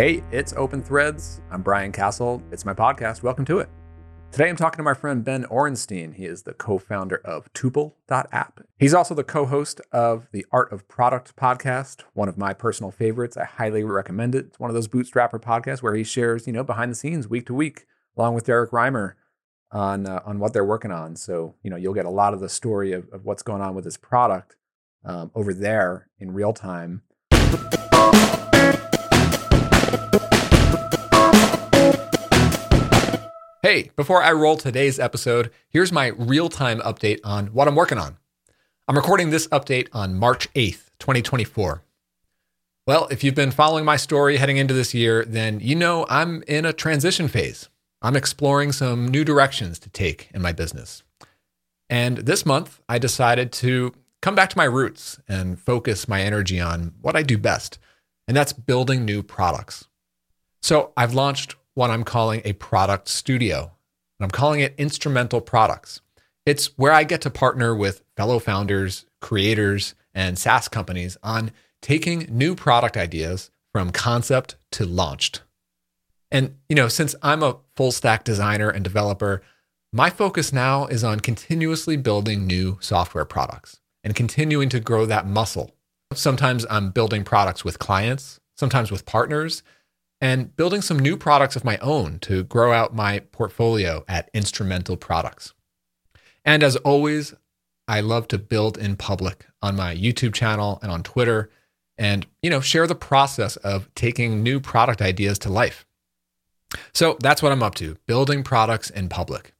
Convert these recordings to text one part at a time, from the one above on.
Hey, it's Open Threads. I'm Brian Casel. It's my podcast. Welcome to it. Today I'm talking to my friend Ben Orenstein. He is the co founder of Tuple.app. He's also the co host of the Art of Product podcast, one of my personal favorites. I highly recommend it. It's one of those bootstrapper podcasts where he shares, you know, behind the scenes week to week, along with Derrick Reimer on, uh, on what they're working on. So, you know, you'll get a lot of the story of, of what's going on with his product um, over there in real time. Hey, before I roll today's episode, here's my real time update on what I'm working on. I'm recording this update on March 8th, 2024. Well, if you've been following my story heading into this year, then you know I'm in a transition phase. I'm exploring some new directions to take in my business. And this month, I decided to come back to my roots and focus my energy on what I do best, and that's building new products. So I've launched what I'm calling a product studio. And I'm calling it Instrumental Products. It's where I get to partner with fellow founders, creators, and SaaS companies on taking new product ideas from concept to launched. And, you know, since I'm a full stack designer and developer, my focus now is on continuously building new software products and continuing to grow that muscle. Sometimes I'm building products with clients, sometimes with partners, and building some new products of my own to grow out my portfolio at Instrumental Products. And as always, I love to build in public on my YouTube channel and on Twitter and you know share the process of taking new product ideas to life. So that's what I'm up to, building products in public.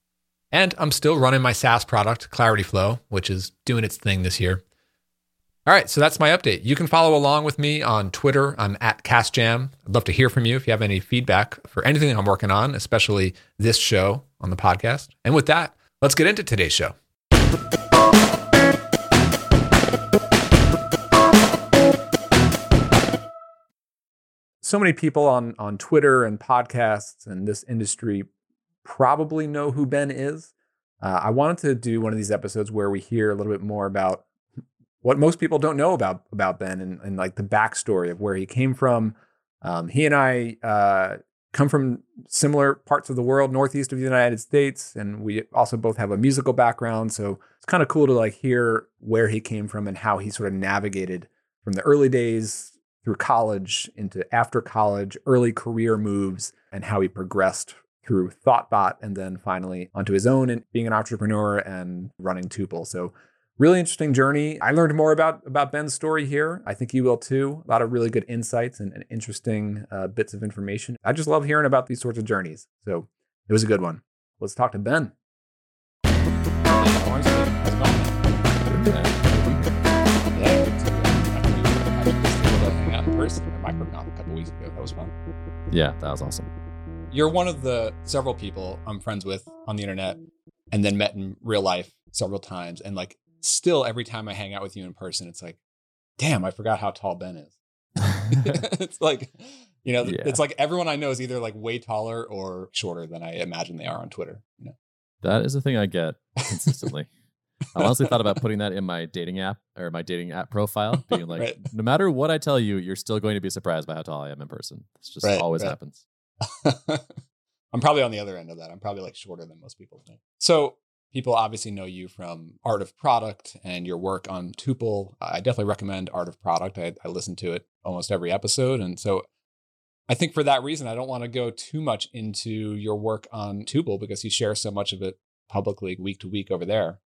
And I'm still running my SaaS product, Clarity Flow, which is doing its thing this year. All right, so that's my update. You can follow along with me on Twitter. I'm at CastJam. I'd love to hear from you if you have any feedback for anything I'm working on, especially this show on the podcast. And with that, let's get into today's show. So many people on, on Twitter and podcasts and this industry probably know who Ben is. Uh, I wanted to do one of these episodes where we hear a little bit more about what most people don't know about about Ben and, and like the backstory of where he came from. Um, he and I uh, come from similar parts of the world, northeast of the United States, and we also both have a musical background. So it's kind of cool to like hear where he came from and how he sort of navigated from the early days through college into after college, early career moves, and how he progressed through ThoughtBot and then finally onto his own and being an entrepreneur and running Tuple. So really interesting journey. I learned more about about Ben's story here. I think you will too. A lot of really good insights and, and interesting uh, bits of information. I just love hearing about these sorts of journeys. So it was a good one. Let's talk to Ben. Yeah, that was awesome. You're one of the several people I'm friends with on the internet and then met in real life several times. And like still every time I hang out with you in person, it's like, damn, I forgot how tall Ben is. it's like, you know, yeah. it's like everyone I know is either like way taller or shorter than I imagine they are on Twitter. You know? That is a thing I get consistently. I honestly thought about putting that in my dating app or my dating app profile, being like, right. no matter what I tell you, you're still going to be surprised by how tall I am in person. It's just right, always right. happens. I'm probably on the other end of that. I'm probably like shorter than most people think. So people obviously know you from Art of Product and your work on Tuple. I definitely recommend Art of Product. I, I listen to it almost every episode. And so I think for that reason, I don't want to go too much into your work on Tuple because you share so much of it publicly week to week over there.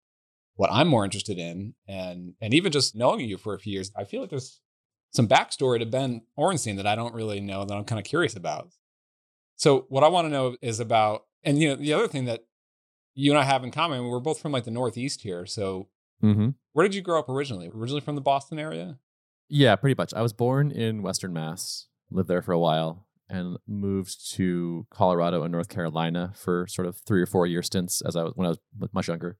What I'm more interested in, and and even just knowing you for a few years, I feel like there's some backstory to Ben Orenstein that I don't really know that I'm kind of curious about. So what I want to know is about, and you know, the other thing that you and I have in common. We're both from like the Northeast here. So, mm-hmm. where did you grow up originally? Originally from the Boston area? Yeah, pretty much. I was born in Western Mass, lived there for a while, and moved to Colorado and North Carolina for sort of three or four year stints as I was when I was much younger,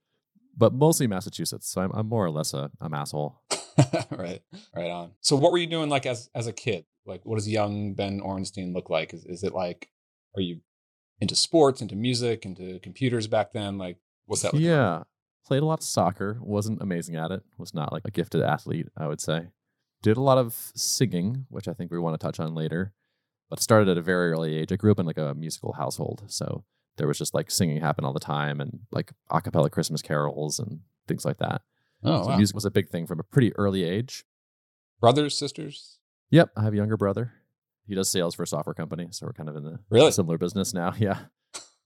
but mostly Massachusetts. So I'm, I'm more or less a, a asshole. right, right on. So what were you doing like as as a kid? Like, what does young Ben Orenstein look like? Is is it like, are you into sports, into music, into computers back then? Like, what's that? yeah, played a lot of soccer. wasn't amazing at it. Was not like a gifted athlete, I would say. Did a lot of singing, which I think we want to touch on later. but started at a very early age. I grew up in like a musical household, so there was just like singing happen all the time and like a cappella Christmas carols and things like that. Oh, so wow. music was a big thing from a pretty early age. brothers, sisters. Yep, I have a younger brother. He does sales for a software company, so we're kind of in the Really? similar business now. Yeah,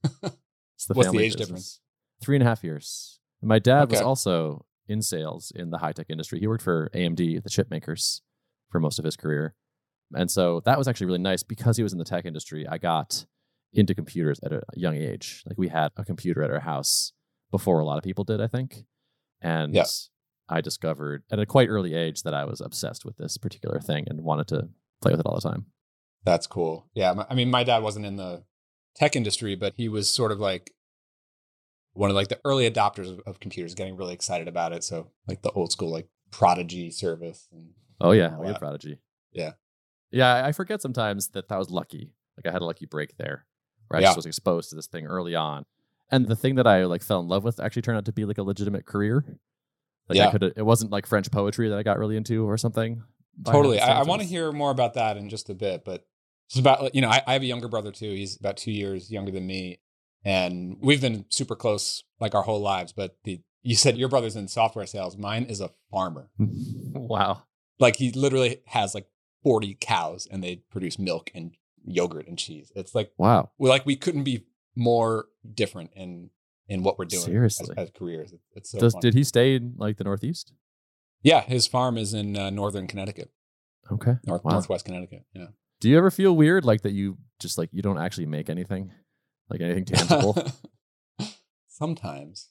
it's the What's the age business. difference? Three and a half years. And my dad was also in sales in the high tech industry. He worked for AMD, the chip makers, for most of his career, and so that was actually really nice because he was in the tech industry. I got into computers at a young age. Like we had a computer at our house before a lot of people did, I think, and Yeah. I discovered at a quite early age that I was obsessed with this particular thing and wanted to play with it all the time. That's cool. Yeah, I mean, my dad wasn't in the tech industry, but he was sort of like one of like the early adopters of, of computers, getting really excited about it. So like the old school like Prodigy service. And Oh yeah, we had. Prodigy. Yeah. yeah. I- I forget sometimes that that was lucky. Like I had a lucky break there, where I Yeah. just was exposed to this thing early on, and the thing that I like fell in love with actually turned out to be like a legitimate career. Like Yeah. I could, it wasn't like French poetry that I got really into or something. Totally. I, I want to hear more about that in just a bit, but it's about you know I, I have a younger brother too. He's about two years younger than me, and we've been super close like our whole lives. But the you said your brother's in software sales. Mine is a farmer. wow. Like he literally has like forty cows, and they produce milk and yogurt and cheese. It's like Wow. we like we couldn't be more different in in what we're doing Seriously. as, as careers. It's so Does, funny. did he stay in like the Northeast? Yeah, his farm is in uh, northern Connecticut, Okay. north Wow. northwest Connecticut. Yeah. Do you ever feel weird like that you just like you don't actually make anything? Like anything tangible? Sometimes.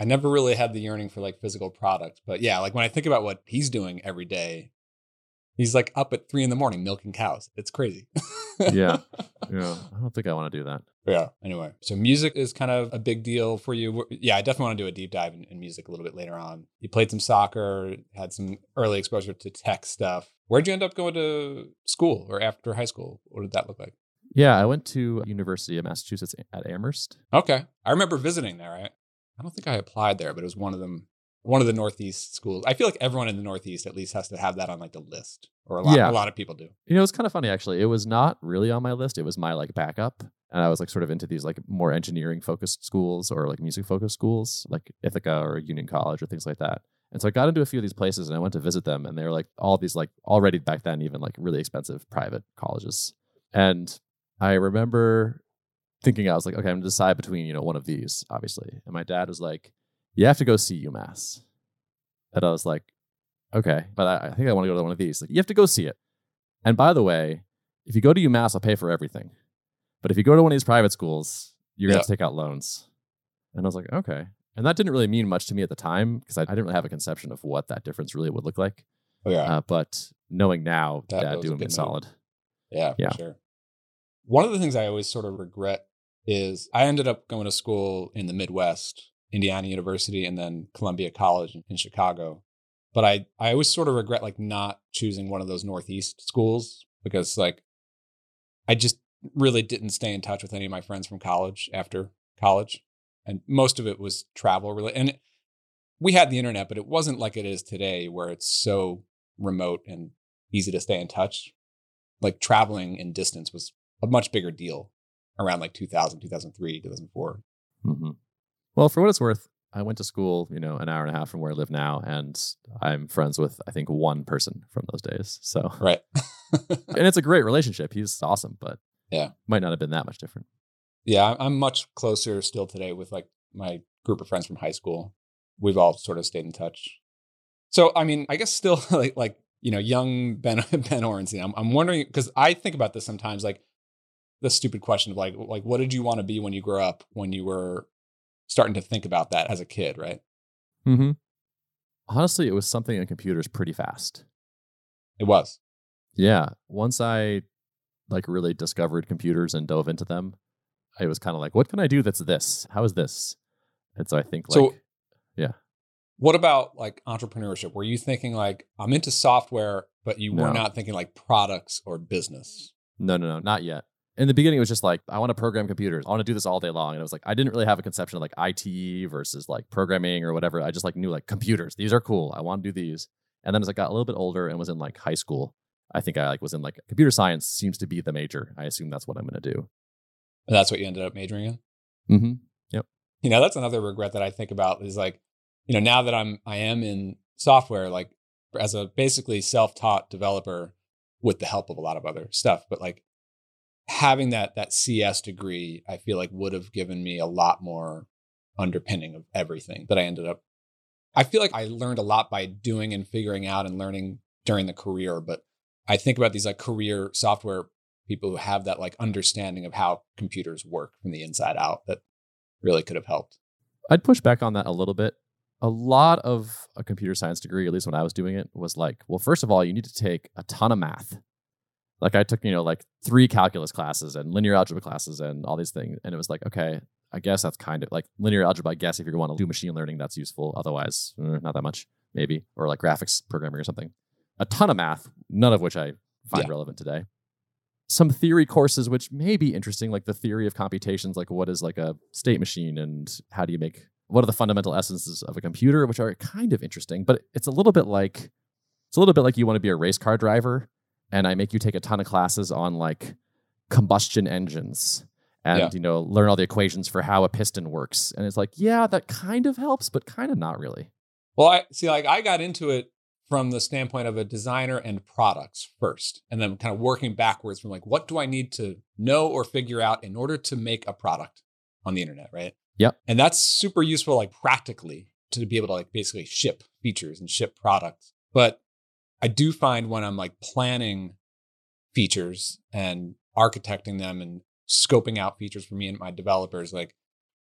I never really had the yearning for like physical product, but yeah, like when I think about what he's doing every day, he's like up at three in the morning milking cows. It's crazy. yeah. Yeah. I don't think I want to do that. Yeah. Anyway, so music is kind of a big deal for you. Yeah, I definitely want to do a deep dive in, in music a little bit later on. You played some soccer, had some early exposure to tech stuff. Where'd you end up going to school or after high school? What did that look like? Yeah, I went to University of Massachusetts at Amherst. Okay, I remember visiting there. I, I don't think I applied there, but it was one of them, one of the Northeast schools. I feel like everyone in the Northeast at least has to have that on like the list, or a lot, Yeah. a lot of people do. You know, it's kind of funny actually. It was not really on my list. It was my like backup. And I was like sort of into these like more engineering focused schools or like music focused schools, like Ithaca or Union College or things like that. And so I got into a few of these places and I went to visit them and they were like all these like already back then even like really expensive private colleges. And I remember thinking I was like, okay, I'm gonna decide between, you know, one of these, obviously. And my dad was like, You have to go see UMass. And I was like, okay, but I, I think I want to go to one of these. Like, you have to go see it. And by the way, if you go to UMass, I'll pay for everything. But if you go to one of these private schools, you're gonna have to take out loans. And I was like, okay. And that didn't really mean much to me at the time because I, I didn't really have a conception of what that difference really would look like. Oh yeah, Uh, but knowing now, That dad doing me solid. yeah, for yeah. sure. One of the things I always sort of regret is I ended up going to school in the Midwest, Indiana University, and then Columbia College in, in Chicago. But I, I always sort of regret like not choosing one of those Northeast schools because like I just really didn't stay in touch with any of my friends from college after college. And most of it was travel related. And it- we had the internet, but it wasn't like it is today where it's so remote and easy to stay in touch. Like traveling in distance was a much bigger deal around like 2000, 2003, 2004. hmm Well, for what it's worth, I went to school, you know, an hour and a half from where I live now, and I'm friends with I think one person from those days. So, Right. and it's a great relationship. He's awesome, but Yeah. might not have been that much different. yeah, I'm- much closer still today with like my group of friends from high school. We've all sort of stayed in touch. So, I mean, I guess still like, like you know, young Ben Ben Orenstein. I'm, I'm wondering because I think about this sometimes, like the stupid question of like, like what did you want to be when you grew up? When you were starting to think about that as a kid, right? Mm-hmm. Honestly, it was something in computers pretty fast. It was. Yeah. Once I like really discovered computers and dove into them, I was kind of like, what can I do that's this? How is this? And so I think like, So- yeah. What about like entrepreneurship? Were you thinking like I'm into software, but you were not thinking like products or business? No, no, no, not yet. In the beginning, it was just like, I want to program computers. I want to do this all day long. And it was like, I didn't really have a conception of like IT versus like programming or whatever. I just like knew like computers. These are cool. I want to do these. And then as I got a little bit older and was in like high school, I think I like was in like computer science seems to be the major. I assume that's what I'm going to do. And that's what you ended up majoring in. Mm-hmm. Yep. You know, that's another regret that I think about is like, you know, now that I'm I am in software, like as a basically self-taught developer with the help of a lot of other stuff, but like having that that CS degree, I feel like would have given me a lot more underpinning of everything that I ended up. I feel like I learned a lot by doing and figuring out and learning during the career, but I think about these like career software people who have that like understanding of how computers work from the inside out that really could have helped. I'd push back on that a little bit. A lot of a computer science degree, at least when I was doing it, was like, well, first of all, you need to take a ton of math. Like I took, you know, like three calculus classes and linear algebra classes and all these things. And it was like, okay, I guess that's kind of like linear algebra. I guess if you want to do machine learning, that's useful. Otherwise, eh, not that much, maybe, or like graphics programming or something. A ton of math, none of which I find Yeah. relevant today. Some theory courses, which may be interesting, like the theory of computations, like what is like a state machine and how do you make what are the fundamental essences of a computer, which are kind of interesting, but it's a little bit like it's a little bit like you want to be a race car driver, and I make you take a ton of classes on like combustion engines and Yeah. you know learn all the equations for how a piston works, and it's like yeah, that kind of helps, but kind of not really. Well, I see, like I got into it from the standpoint of a designer and products first, and then kind of working backwards from like, what do I need to know or figure out in order to make a product on the internet, right? Yep. And that's super useful, like practically, to be able to like basically ship features and ship products. But I do find when I'm like planning features and architecting them and scoping out features for me and my developers, like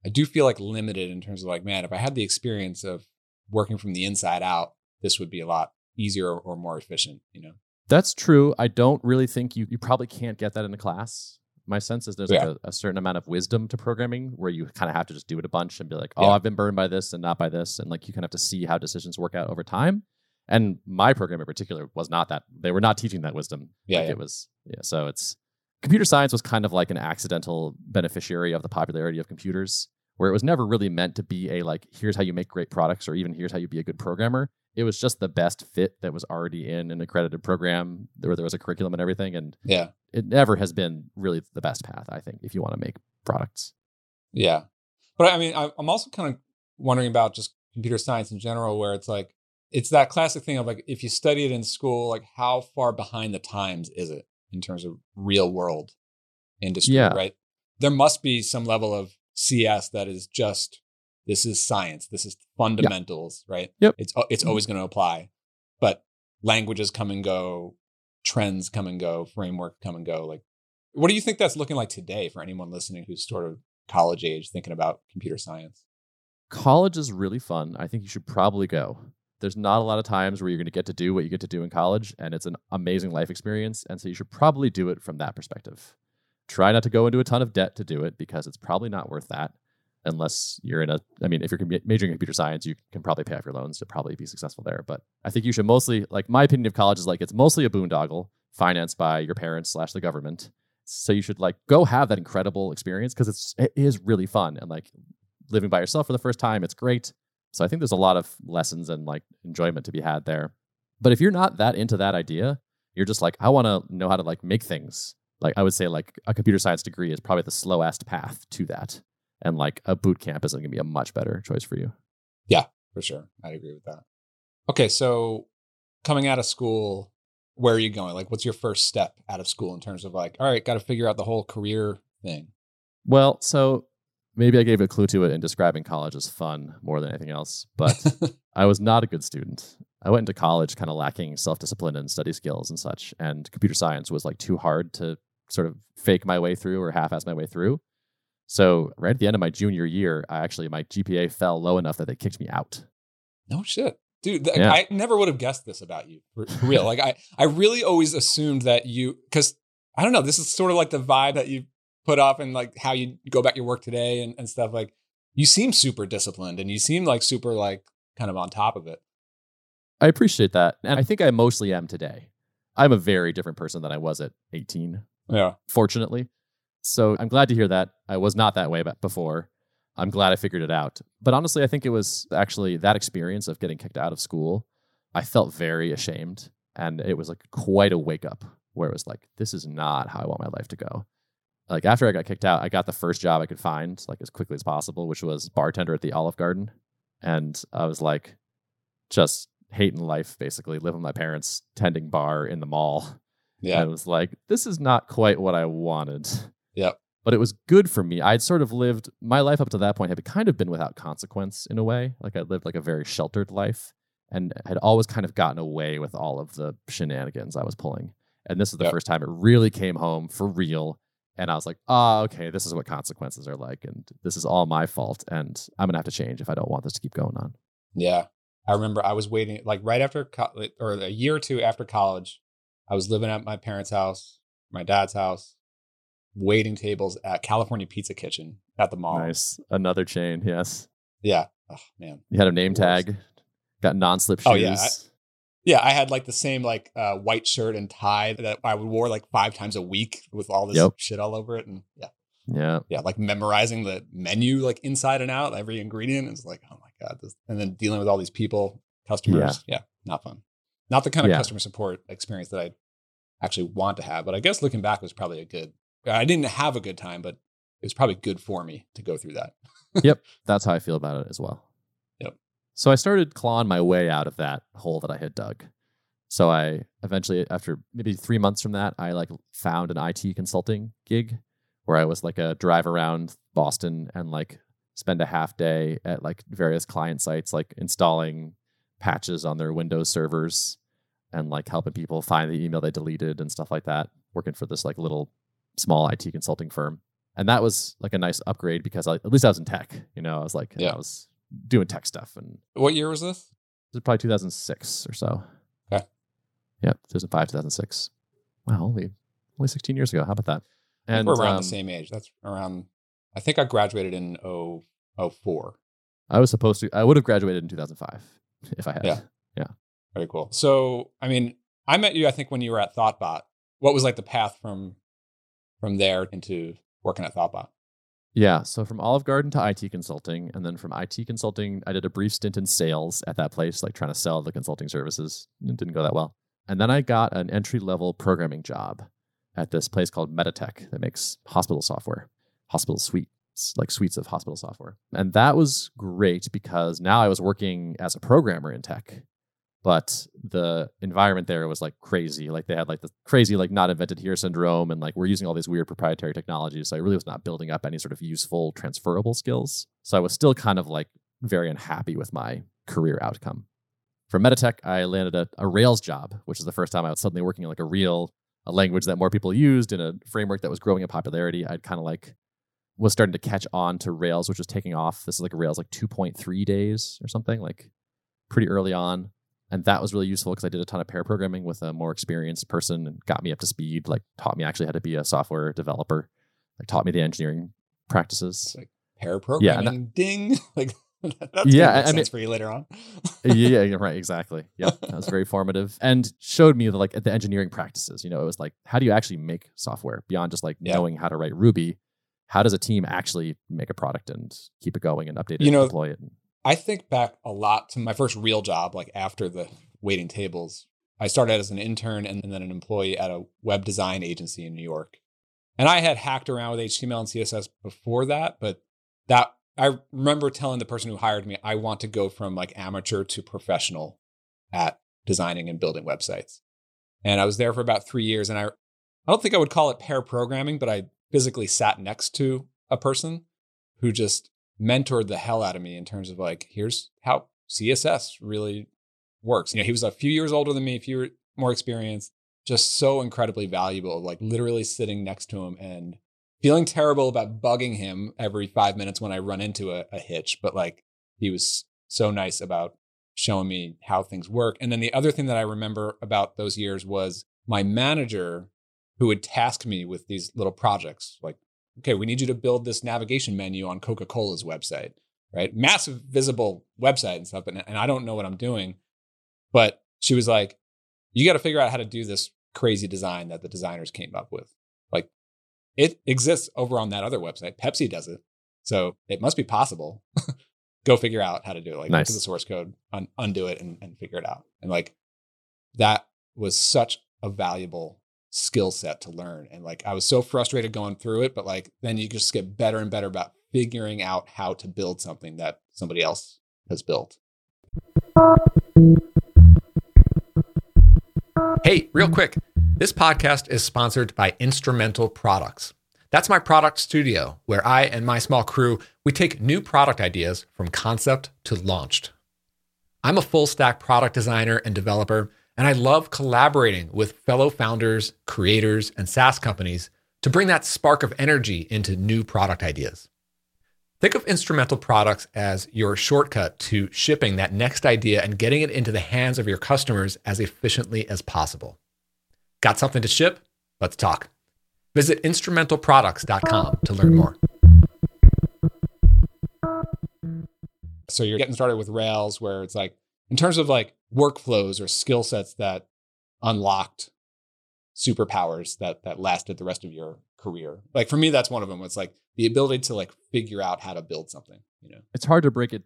I do feel like limited in terms of like, man, if I had the experience of working from the inside out, this would be a lot easier or more efficient, you know? That's true. I don't really think you you probably can't get that in a class. My sense is there's like a, a certain amount of wisdom to programming where you kind of have to just do it a bunch and be like, oh, Yeah. I've been burned by this and not by this, and like you kind of have to see how decisions work out over time. And my program in particular was not that. They were not teaching that wisdom. Yeah, Like yeah. it was. Yeah. So it's computer science was kind of like an accidental beneficiary of the popularity of computers, where it was never really meant to be a like, here's how you make great products, or even here's how you be a good programmer. It was just the best fit that was already in an accredited program where there was a curriculum and everything. And Yeah. it never has been really the best path, I think, if you want to make products. Yeah. But I mean, I- I'm also kind of wondering about just computer science in general, where it's like, it's that classic thing of like, if you study it in school, like how far behind the times is it in terms of real world industry, Yeah. right? There must be some level of CS that is just, this is science, this is fundamentals, right? Yep. It's, uh, it's mm-hmm. always going to apply. But languages come and go, trends come and go, framework come and go. Like, what do you think that's looking like today for anyone listening who's sort of college age thinking about computer science? College is really fun. I think you should probably go. There's not a lot of times where you're going to get to do what you get to do in college, and it's an amazing life experience. And so you should probably do it from that perspective. Try not to go into a ton of debt to do it because it's probably not worth that unless you're in a, I mean, if you're majoring in computer science, you can probably pay off your loans to probably be successful there. But I think you should mostly, like, my opinion of college is like it's mostly a boondoggle financed by your parents slash the government. So you should like go have that incredible experience because it's it is really fun and like living by yourself for the first time. It's great. So I think there's a lot of lessons and like enjoyment to be had there. But if you're not that into that idea, you're just like, I want to know how to like make things. Like I would say like a computer science degree is probably the slowest path to that. And like a boot camp is going to be a much better choice for you. Yeah, for sure. I'd agree with that. Okay. So coming out of school, where are you going? Like, what's your first step out of school in terms of like, all right, got to figure out the whole career thing? Well, so maybe I gave a clue to it in describing college as fun more than anything else, but I was not a good student. I went into college kind of lacking self discipline and study skills and such, and computer science was like too hard to sort of fake my way through or half ass my way through. So, right at the end of my junior year, I actually, my GPA fell low enough that they kicked me out. No shit. Dude, th- Yeah. I never would have guessed this about you for, for real. like I, I really always assumed that you, because I don't know, this is sort of like the vibe that you put off and like how you go about your work today and, and stuff. Like you seem super disciplined and you seem like super like kind of on top of it. I appreciate that. And I think I mostly am today. I'm a very different person than I was at 18. Yeah. fortunately. So I'm glad to hear that. I was not that way before. I'm glad I figured it out. But honestly, I think it was actually that experience of getting kicked out of school. I felt very ashamed And it was like quite a wake up where it was like, this is not how I want my life to go. Like after I got kicked out, I got the first job I could find like as quickly as possible, which was bartender at the Olive Garden. And I was like just hating life basically, living with my parents, tending bar in the mall. Yeah. And it was like, this is not quite what I wanted. Yep. But it was good for me. I'd sort of lived my life up to that point had kind of been without consequence in a way. Like I lived like a very sheltered life and had always kind of gotten away with all of the shenanigans I was pulling. And this is the Yep. first time it really came home for real. And I was like, oh, okay, this is what consequences are like. And this is all my fault. And I'm going to have to change if I don't want this to keep going on. Yeah. I remember I was waiting like right after co- or a year or two after college. I was living at my parents' house, my dad's house, waiting tables at California Pizza Kitchen at the mall. Nice. Another chain. Yes. Yeah. Oh man. You had a name tag, got non slip shoes. Oh, yeah, I- Yeah, I had like the same like uh, white shirt and tie that I would wore like five times a week with all this Yep. shit all over it, and yeah, yeah. yeah, like memorizing the menu like inside and out, every ingredient. It's like, oh my god, this, and then dealing with all these people, customers. Yeah, not fun. Not the kind of Yeah. customer support experience that I actually want to have. But I guess looking back was probably a good. I didn't have a good time, but it was probably good for me to go through that. Yep, that's how I feel about it as well. Yep. So I started clawing my way out of that hole that I had dug. So I eventually, after maybe three months from that, I like found an IT consulting gig where I was like a drive around Boston and like spend a half day at like various client sites, like installing patches on their Windows servers and like helping people find the email they deleted and stuff like that, working for this like little small IT consulting firm. And that was like a nice upgrade because I, at least I was in tech, you know, I was like, Yeah. I was doing tech stuff and What year was this? this is probably 2006 or so. Okay. Yeah, 2005, 2006. Wow, only only 16 years ago. How about that? And we're around um, the same age. That's around. I think I graduated in 0, 04. I was supposed to. I would have graduated in 2005 if I had. Yeah. Very cool. So, I mean, I met you. I think when you were at ThoughtBot. What was like the path from from there into working at ThoughtBot? Yeah. So from Olive Garden to IT consulting, and then from IT consulting, I did a brief stint in sales at that place, like trying to sell the consulting services. It didn't go that well. And then I got an entry level programming job at this place called Meditech that makes hospital software, hospital suites, like suites of hospital software. And that was great because now I was working as a programmer in tech. But the environment there was like crazy. Like they had like the crazy, like not invented here syndrome, and like we're using all these weird proprietary technologies. So I really was not building up any sort of useful transferable skills. So I was still kind of like very unhappy with my career outcome. From Meditech, I landed a, a Rails job, which is the first time I was suddenly working in like a real a language that more people used in a framework that was growing in popularity. I'd kind of like was starting to catch on to Rails, which was taking off. This is like Rails like 2.3 days or something, like pretty early on. And that was really useful because I did a ton of pair programming with a more experienced person and got me up to speed, like taught me actually how to be a software developer, like taught me the engineering practices. Like pair programming, Yeah, programming. Ding. like that's Yeah. I- sense mean- for you later on. yeah, yeah, right, exactly. Yeah, that was very formative and showed me the, like the engineering practices. You know, it was like, how do you actually make software beyond just like Yeah. knowing how to write Ruby? How does a team actually make a product and keep it going and update it You and deploy it? I think back a lot to my first real job, like after the waiting tables. I started as an intern and then an employee at a web design agency in New York. And I had hacked around with HTML and CSS before that, but that I remember telling the person who hired me, I want to go from like amateur to professional at designing and building websites. And I was there for about three years. And I, I don't think I would call it pair programming, but I physically sat next to a person who just mentored the hell out of me in terms of like, here's how CSS really works. You know, he was a few years older than me, a few more experienced, just so incredibly valuable, like literally sitting next to him and feeling terrible about bugging him every five minutes when I run into a, a hitch. But like, he was so nice about showing me how things work. And then the other thing that I remember about those years was my manager who would task me with these little projects like okay, we need you to build this navigation menu on Coca Cola's website, right? Massive visible website and stuff. And, and I don't know what I'm doing. But she was like, you got to figure out how to do this crazy design that the designers came up with. Like it exists over on that other website. Pepsi does it. So it must be possible. Go figure out how to do it. Like, Nice. look at the source code, un- undo it, and, and figure it out. And like that was such a valuable skill set to learn. And like I was so frustrated going through it, but like then you just get better and better about figuring out how to build something that somebody else has built. Hey, real quick. This podcast is sponsored by Instrumental Products. That's my product studio where I and my small crew, we take new product ideas from concept to launched. I'm a full stack product designer and developer, and I love collaborating with fellow founders, creators, and SaaS companies to bring that spark of energy into new product ideas. Think of instrumental products as your shortcut to shipping that next idea and getting it into the hands of your customers as efficiently as possible. Got something to ship? Let's talk. Visit instrumentalproducts.com to learn more. So you're getting started with Rails, where it's like, in terms of like workflows or skill sets that unlocked superpowers that that lasted the rest of your career. Like for me, that's one of them. It's like the ability to like figure out how to build something. You know, it's hard to break it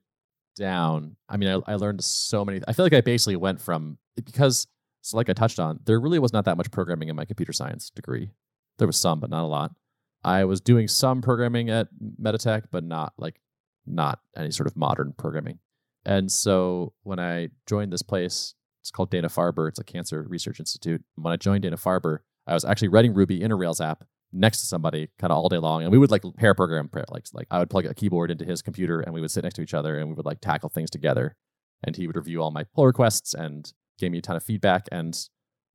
down. I mean, I, I learned so many. I feel like I basically went from because, so like I touched on, there really was not that much programming in my computer science degree. There was some, but not a lot. I was doing some programming at Meditech, but not like not any sort of modern programming. And so when I joined this place, it's called Dana Farber. It's a cancer research institute. When I joined Dana Farber, I was actually writing Ruby in a Rails app next to somebody kind of all day long. And we would like pair program, like, like I would plug a keyboard into his computer and we would sit next to each other and we would like tackle things together. And he would review all my pull requests and gave me a ton of feedback. And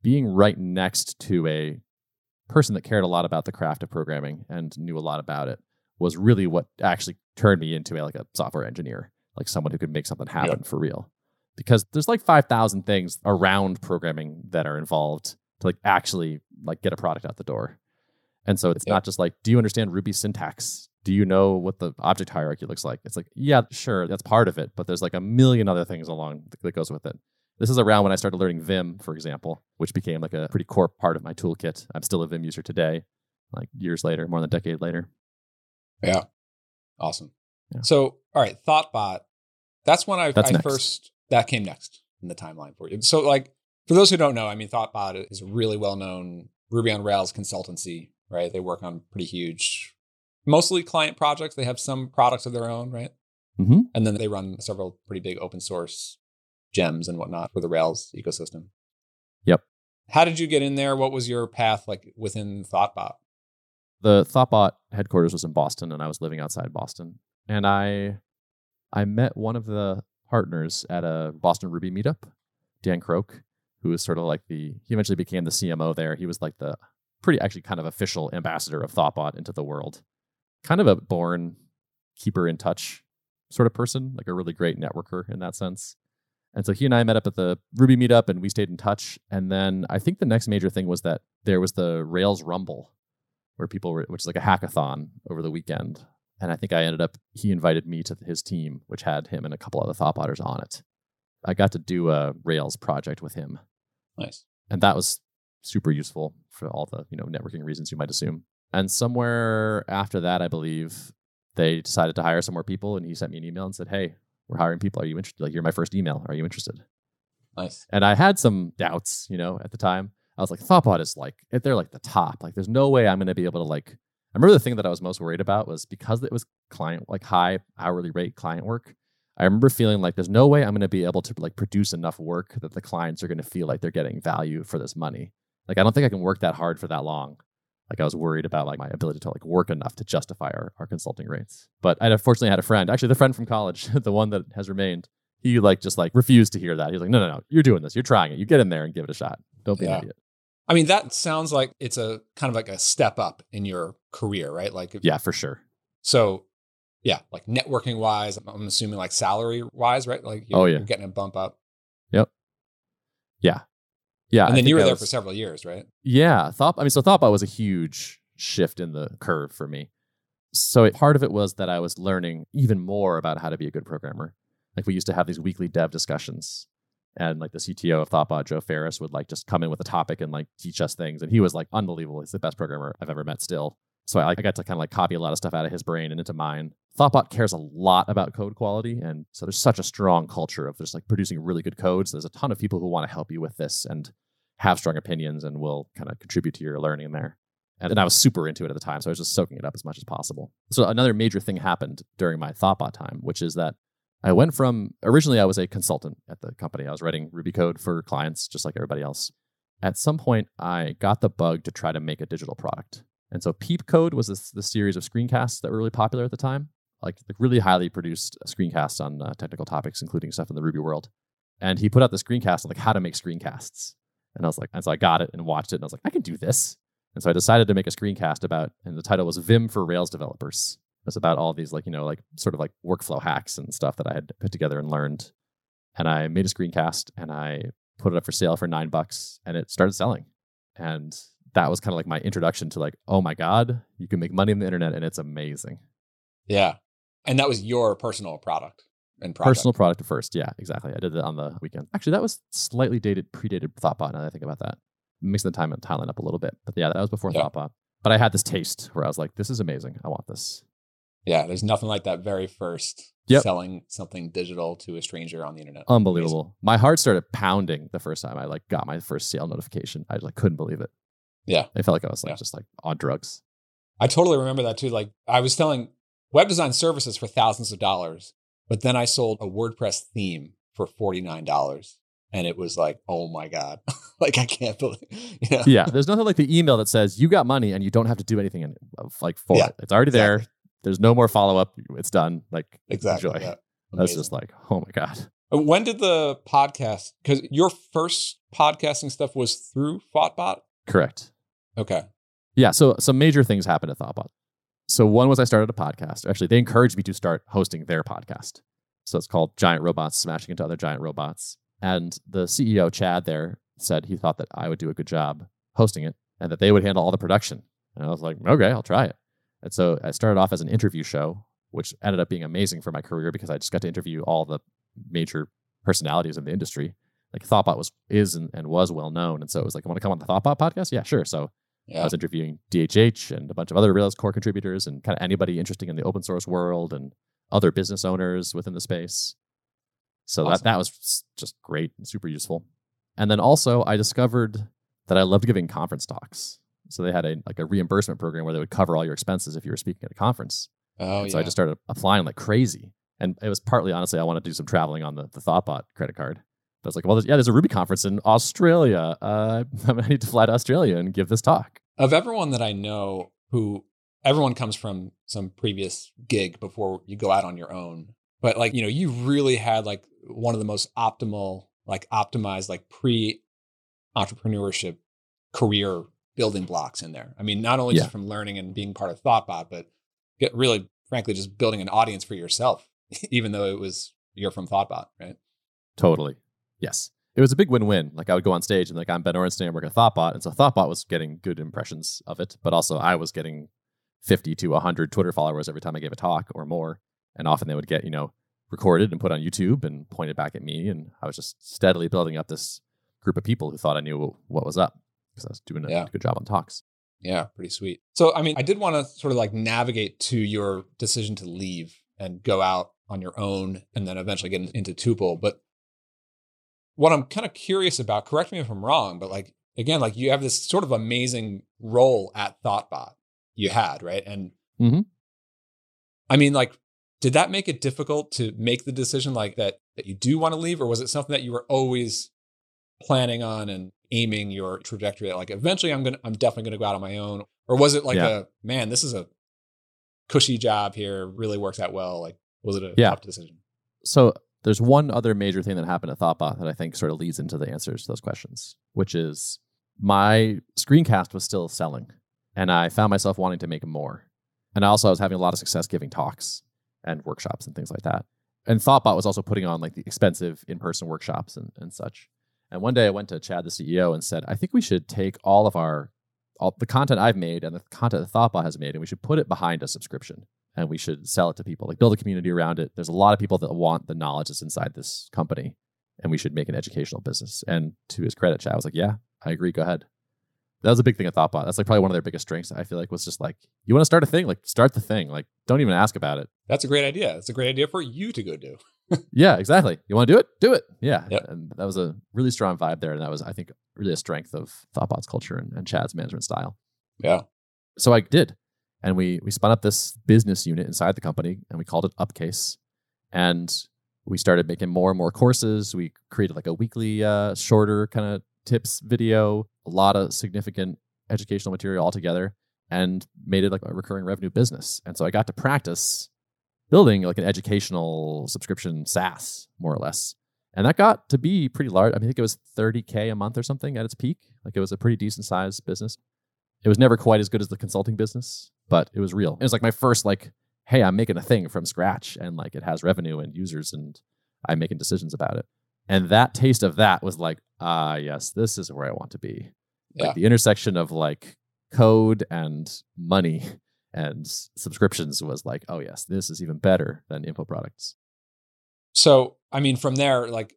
being right next to a person that cared a lot about the craft of programming and knew a lot about it was really what actually turned me into a, like a software engineer, like someone who could make something happen yep. for real. Because there's like 5,000 things around programming that are involved to like actually like get a product out the door. And so it's yep. not just like, do you understand Ruby syntax? Do you know what the object hierarchy looks like? It's like, yeah, sure, that's part of it, but there's like a million other things along that goes with it. This is around when I started learning Vim, for example, which became like a pretty core part of my toolkit. I'm still a Vim user today, like years later, more than a decade later. Yeah. Awesome. Yeah. So, all right, Thoughtbot. That's when I, that's I first, that came next in the timeline for you. So, like, for those who don't know, I mean, Thoughtbot is a really well known Ruby on Rails consultancy, right? They work on pretty huge, mostly client projects. They have some products of their own, right? Mm-hmm. And then they run several pretty big open source gems and whatnot for the Rails ecosystem. Yep. How did you get in there? What was your path like within Thoughtbot? The Thoughtbot headquarters was in Boston, and I was living outside Boston. And I, I met one of the partners at a Boston Ruby meetup, Dan Croak, who was sort of like the. He eventually became the CMO there. He was like the pretty actually kind of official ambassador of Thoughtbot into the world. Kind of a born keeper in touch sort of person, like a really great networker in that sense. And so he and I met up at the Ruby meetup and we stayed in touch. And then I think the next major thing was that there was the Rails Rumble, where people were, which is like a hackathon over the weekend. And I think I ended up, he invited me to his team, which had him and a couple other thought Thoughtbotters on it. I got to do a Rails project with him. Nice. And that was super useful for all the, you know, networking reasons you might assume. And somewhere after that, I believe they decided to hire some more people and he sent me an email and said, Hey, we're hiring people. Are you interested? Like, you're my first email. Are you interested? Nice. And I had some doubts, you know, at the time. I was like, Thoughtbot is like, they're like the top. Like, there's no way I'm going to be able to like. I remember the thing that I was most worried about was because it was client, like high hourly rate client work. I remember feeling like there's no way I'm going to be able to like produce enough work that the clients are going to feel like they're getting value for this money. Like, I don't think I can work that hard for that long. Like I was worried about like my ability to like work enough to justify our, our consulting rates. But I unfortunately had a friend, actually the friend from college, the one that has remained. He like just like refused to hear that. He's like, no, no, no, you're doing this. You're trying it. You get in there and give it a shot. Don't be yeah. an idiot. I mean, that sounds like it's a kind of like a step up in your career, right? Like, if, yeah, for sure. So, yeah, like networking wise, I'm assuming like salary wise, right? Like, you're, oh yeah, you're getting a bump up. Yep. Yeah, yeah. And then you were there was, for several years, right? Yeah. Thought, I mean, so Thoughtbot was a huge shift in the curve for me. So it, part of it was that I was learning even more about how to be a good programmer. Like we used to have these weekly dev discussions and like the CTO of Thoughtbot, Joe Ferris, would like just come in with a topic and like teach us things. And he was like unbelievable. He's the best programmer I've ever met still. So I, I got to kind of like copy a lot of stuff out of his brain and into mine. Thoughtbot cares a lot about code quality. And so there's such a strong culture of just like producing really good codes. So there's a ton of people who want to help you with this. And have strong opinions and will kind of contribute to your learning there. And, and I was super into it at the time, so I was just soaking it up as much as possible. So another major thing happened during my Thoughtbot time, which is that I went from originally I was a consultant at the company. I was writing Ruby code for clients, just like everybody else. At some point, I got the bug to try to make a digital product. And so Peep Code was this, series of screencasts that were really popular at the time, like, like really highly produced screencasts on uh, technical topics, including stuff in the Ruby world. And he put out the screencast on like how to make screencasts. And I was like, and so I got it and watched it, and I was like, I can do this. And so I decided to make a screencast about, and the title was Vim for Rails developers. It's about all these like, you know, like sort of like workflow hacks and stuff that I had put together and learned. And I made a screencast and I put it up for sale for nine bucks and it started selling. And that was kind of like my introduction to like, oh my God, you can make money on the internet and it's amazing. Yeah. And that was your personal product and product. Personal product first. Yeah, exactly. I did that on the weekend. Actually, that was slightly dated, predated Thoughtbot now that I think about that mixing the time and timeline up a little bit. But yeah, that was before yeah. Thoughtbot. But I had this taste where I was like, this is amazing. I want this. Yeah, there's nothing like that very first yep. selling something digital to a stranger on the internet. Unbelievable. Amazing. My heart started pounding the first time I like got my first sale notification. I like couldn't believe it. Yeah. I felt like I was like yeah. just like on drugs. I totally remember that too. Like I was selling web design services for thousands of dollars, but then I sold a WordPress theme for $49 and it was like, oh my god, like I can't believe. You know? Yeah, there's nothing like the email that says you got money and you don't have to do anything in, like for yeah, it. It's already exactly. there. There's no more follow up. It's done. Like exactly. Enjoy. Yeah. That's just like, oh my god. Uh, when did the podcast? Because your first podcasting stuff was through Thoughtbot. Correct. Okay. Yeah. So some major things happened at Thoughtbot. So one was I started a podcast. Actually, they encouraged me to start hosting their podcast. So it's called Giant Robots Smashing into Other Giant Robots. And the CEO, Chad, there said he thought that I would do a good job hosting it and that they would handle all the production. And I was like, okay, I'll try it. And so I started off as an interview show, which ended up being amazing for my career because I just got to interview all the major personalities in the industry. Like Thoughtbot was is and, and was well known. And so it was like, I want to come on the Thoughtbot podcast? Yeah, sure. So yeah. I was interviewing DHH and a bunch of other Rails core contributors and kind of anybody interesting in the open source world and other business owners within the space. So awesome. that that was just great and super useful. And then also I discovered that I loved giving conference talks. So they had a like a reimbursement program where they would cover all your expenses if you were speaking at a conference. Oh, yeah. So I just started applying like crazy. And it was partly honestly I wanted to do some traveling on the, the Thoughtbot credit card. But I was like, well, there's, yeah, there's a Ruby conference in Australia. Uh, I need to fly to Australia and give this talk. Of everyone that I know who everyone comes from some previous gig before you go out on your own. But like, you know, you really had like one of the most optimal, like optimized, like pre entrepreneurship career building blocks in there. I mean, not only yeah. just from learning and being part of Thoughtbot, but get really, frankly, just building an audience for yourself, even though it was you're from Thoughtbot, right? Totally. Yes. It was a big win-win. Like I would go on stage and like I'm Ben Orenstein, I work at Thoughtbot, and so Thoughtbot was getting good impressions of it, but also I was getting 50 to 100 Twitter followers every time I gave a talk or more, and often they would get you know recorded and put on YouTube and pointed back at me. And I was just steadily building up this group of people who thought I knew what was up because I was doing a yeah. good job on talks. Yeah, pretty sweet. So, I mean, I did want to sort of like navigate to your decision to leave and go out on your own and then eventually get into Tuple. But what I'm kind of curious about, correct me if I'm wrong, but like, again, like you have this sort of amazing role at Thoughtbot you had, right? And mm-hmm. I mean, like did that make it difficult to make the decision like that that you do want to leave or was it something that you were always planning on and aiming your trajectory at like eventually i'm gonna i'm definitely gonna go out on my own or was it like yeah. a man this is a cushy job here really works out well like was it a yeah. tough decision so there's one other major thing that happened at thoughtbot that i think sort of leads into the answers to those questions which is my screencast was still selling and i found myself wanting to make more and also i was having a lot of success giving talks and workshops and things like that. And Thoughtbot was also putting on like the expensive in-person workshops and, and such. And one day I went to Chad, the CEO, and said, I think we should take all of our all the content I've made and the content that Thoughtbot has made, and we should put it behind a subscription and we should sell it to people, like build a community around it. There's a lot of people that want the knowledge that's inside this company, and we should make an educational business. And to his credit, Chad was like, Yeah, I agree, go ahead that was a big thing at Thoughtbot. That's like probably one of their biggest strengths. I feel like was just like, you want to start a thing, like start the thing, like don't even ask about it. That's a great idea. It's a great idea for you to go do. yeah, exactly. You want to do it? Do it. Yeah. Yep. And that was a really strong vibe there. And that was, I think, really a strength of Thoughtbot's culture and, and Chad's management style. Yeah. So I did. And we we spun up this business unit inside the company and we called it Upcase. And we started making more and more courses. We created like a weekly, uh, shorter kind of tips video, a lot of significant educational material altogether, and made it like a recurring revenue business. And so I got to practice building like an educational subscription SaaS, more or less. And that got to be pretty large. I, mean, I think it was 30K a month or something at its peak. Like it was a pretty decent sized business. It was never quite as good as the consulting business, but it was real. It was like my first, like, hey, I'm making a thing from scratch and like it has revenue and users and I'm making decisions about it. And that taste of that was like, ah, yes, this is where I want to be. Yeah. Like the intersection of like code and money and subscriptions was like, oh yes, this is even better than info products. So, I mean, from there, like,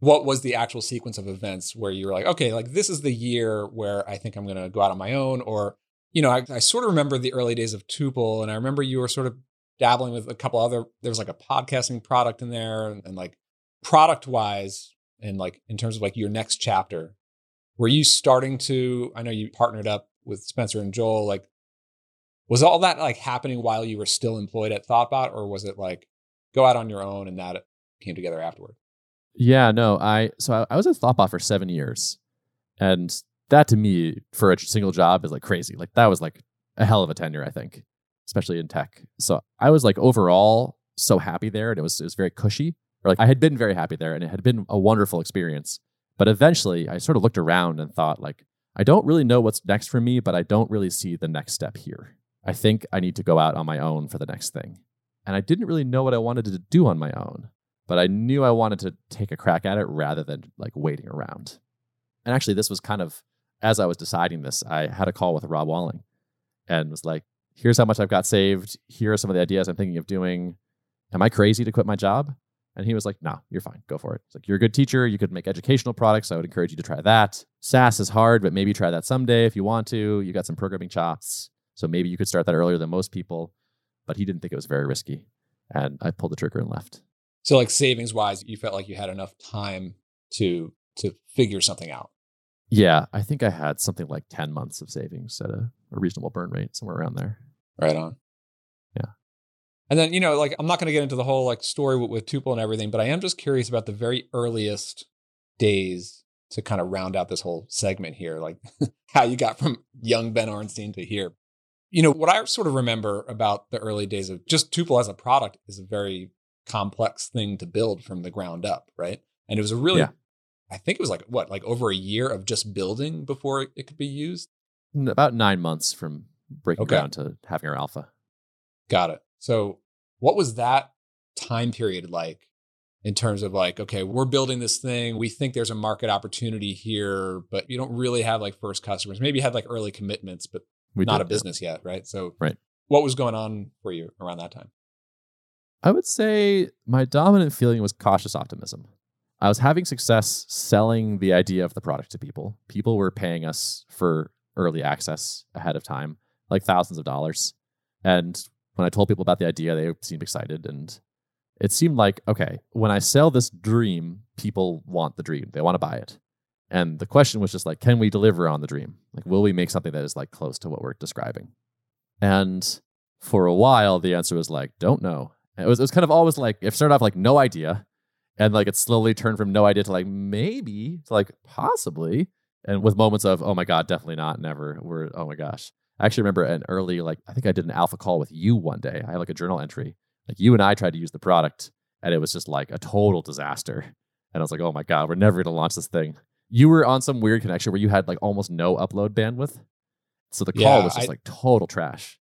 what was the actual sequence of events where you were like, okay, like this is the year where I think I'm going to go out on my own? Or, you know, I, I sort of remember the early days of Tuple, and I remember you were sort of dabbling with a couple other, there was like a podcasting product in there, and, and like product wise, and like in terms of like your next chapter, were you starting to, I know you partnered up with Spencer and Joel, like, was all that like happening while you were still employed at Thoughtbot, or was it like go out on your own and that came together afterward? Yeah, no, I so I, I was at Thoughtbot for seven years, and that to me for a single job is like crazy. Like that was like a hell of a tenure, I think, especially in tech. So I was like overall so happy there, and it was it was very cushy. Or like I had been very happy there, and it had been a wonderful experience. But eventually, I sort of looked around and thought like I don't really know what's next for me, but I don't really see the next step here. I think I need to go out on my own for the next thing. And I didn't really know what I wanted to do on my own, but I knew I wanted to take a crack at it rather than like waiting around. And actually, this was kind of as I was deciding this, I had a call with Rob Walling and was like, here's how much I've got saved. Here are some of the ideas I'm thinking of doing. Am I crazy to quit my job? And he was like, no, you're fine. Go for it. It's like, you're a good teacher. You could make educational products. I would encourage you to try that. SaaS is hard, but maybe try that someday if you want to. You got some programming chops. So maybe you could start that earlier than most people. But he didn't think it was very risky. And I pulled the trigger and left. So like savings wise, you felt like you had enough time to to figure something out. Yeah, I think I had something like 10 months of savings at a, a reasonable burn rate, somewhere around there. Right on. Yeah. And then, you know, like I'm not going to get into the whole like story with, with Tuple and everything, but I am just curious about the very earliest days to kind of round out this whole segment here, like how you got from young Ben Orenstein to here. You know, what I sort of remember about the early days of just Tuple as a product is a very complex thing to build from the ground up, right? And it was a really, Yeah. I think it was like what, like over a year of just building before it, it could be used. About nine months from breaking Okay. ground to having our alpha. Got it. So, what was that time period like in terms of like, okay, we're building this thing. We think there's a market opportunity here, but you don't really have like first customers. Maybe you had like early commitments, but We not did, a business yet, right? So, Right. What was going on for you around that time? I would say my dominant feeling was cautious optimism. I was having success selling the idea of the product to people. People were paying us for early access ahead of time, like thousands of dollars. And when I told people about the idea, they seemed excited. And it seemed like, okay, when I sell this dream, people want the dream, they want to buy it. And the question was just like, can we deliver on the dream? Like, will we make something that is like close to what we're describing? And for a while, the answer was like, don't know. It was, it was kind of always like, it started off like no idea. And like it slowly turned from no idea to like maybe to like possibly. And with moments of, oh my God, definitely not, never. We're, oh my gosh. I actually remember an early, like, I think I did an alpha call with you one day. I had like a journal entry. Like you and I tried to use the product and it was just like a total disaster. And I was like, oh my God, we're never going to launch this thing. You were on some weird connection where you had like almost no upload bandwidth. So the call Yeah, was just I- like total trash.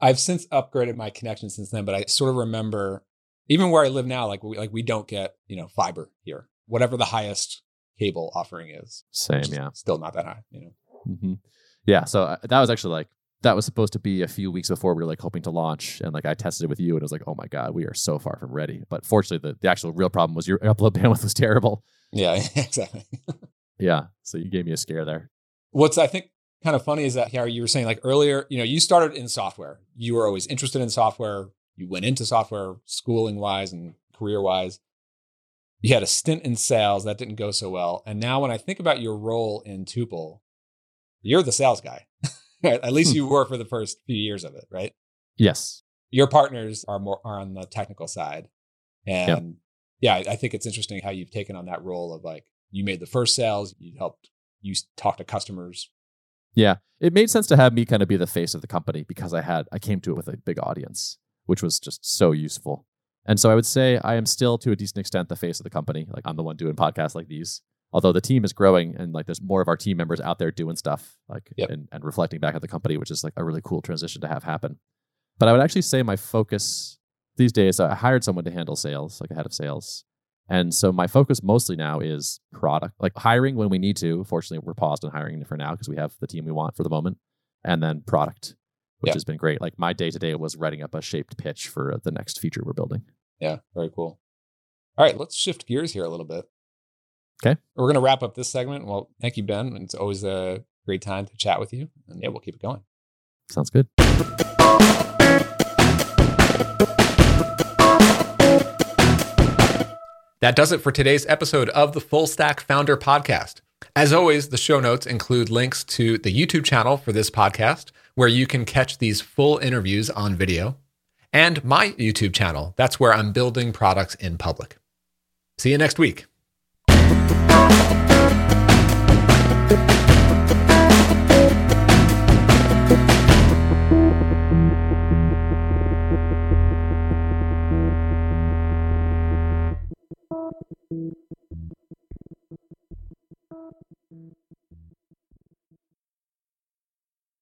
I've since upgraded my connection since then, but I sort of remember even where I live now, like we like we don't get you know fiber here, whatever the highest cable offering is. Same, yeah. still not that high, you know. hmm Yeah. So uh, that was actually like that was supposed to be a few weeks before we were like hoping to launch, and like I tested it with you, and it was like, oh my god, we are so far from ready. But fortunately, the, the actual real problem was your upload bandwidth was terrible. Yeah, exactly. Yeah. So you gave me a scare there. What's I think kind of funny is that Harry, you were saying like earlier, you know, you started in software. You were always interested in software. You went into software schooling wise and career wise. You had a stint in sales that didn't go so well. And now, when I think about your role in Tuple, you're the sales guy. At least Hmm. you were for the first few years of it, right? Yes. Your partners are more are on the technical side, and yeah, I I think it's interesting how you've taken on that role of like you made the first sales, you helped you talk to customers. Yeah. It made sense to have me kind of be the face of the company because I had I came to it with a big audience, which was just so useful. And so I would say I am still to a decent extent the face of the company. Like I'm the one doing podcasts like these. Although the team is growing and like there's more of our team members out there doing stuff like Yep. and, and reflecting back at the company, which is like a really cool transition to have happen. But I would actually say my focus these days, I hired someone to handle sales, like a head of sales. And so my focus mostly now is product, like hiring when we need to. Fortunately, we're paused on hiring for now because we have the team we want for the moment. And then product, which Yeah. has been great. Like my day to day was writing up a shaped pitch for the next feature we're building. Yeah, very cool. All right, let's shift gears here a little bit. Okay. We're going to wrap up this segment. Well, thank you, Ben. It's always a great time to chat with you. And yeah, we'll keep it going. Sounds good. That does it for today's episode of the Full Stack Founder Podcast. As always, the show notes include links to the YouTube channel for this podcast, where you can catch these full interviews on video, and my YouTube channel. That's where I'm building products in public. See you next week. Bye.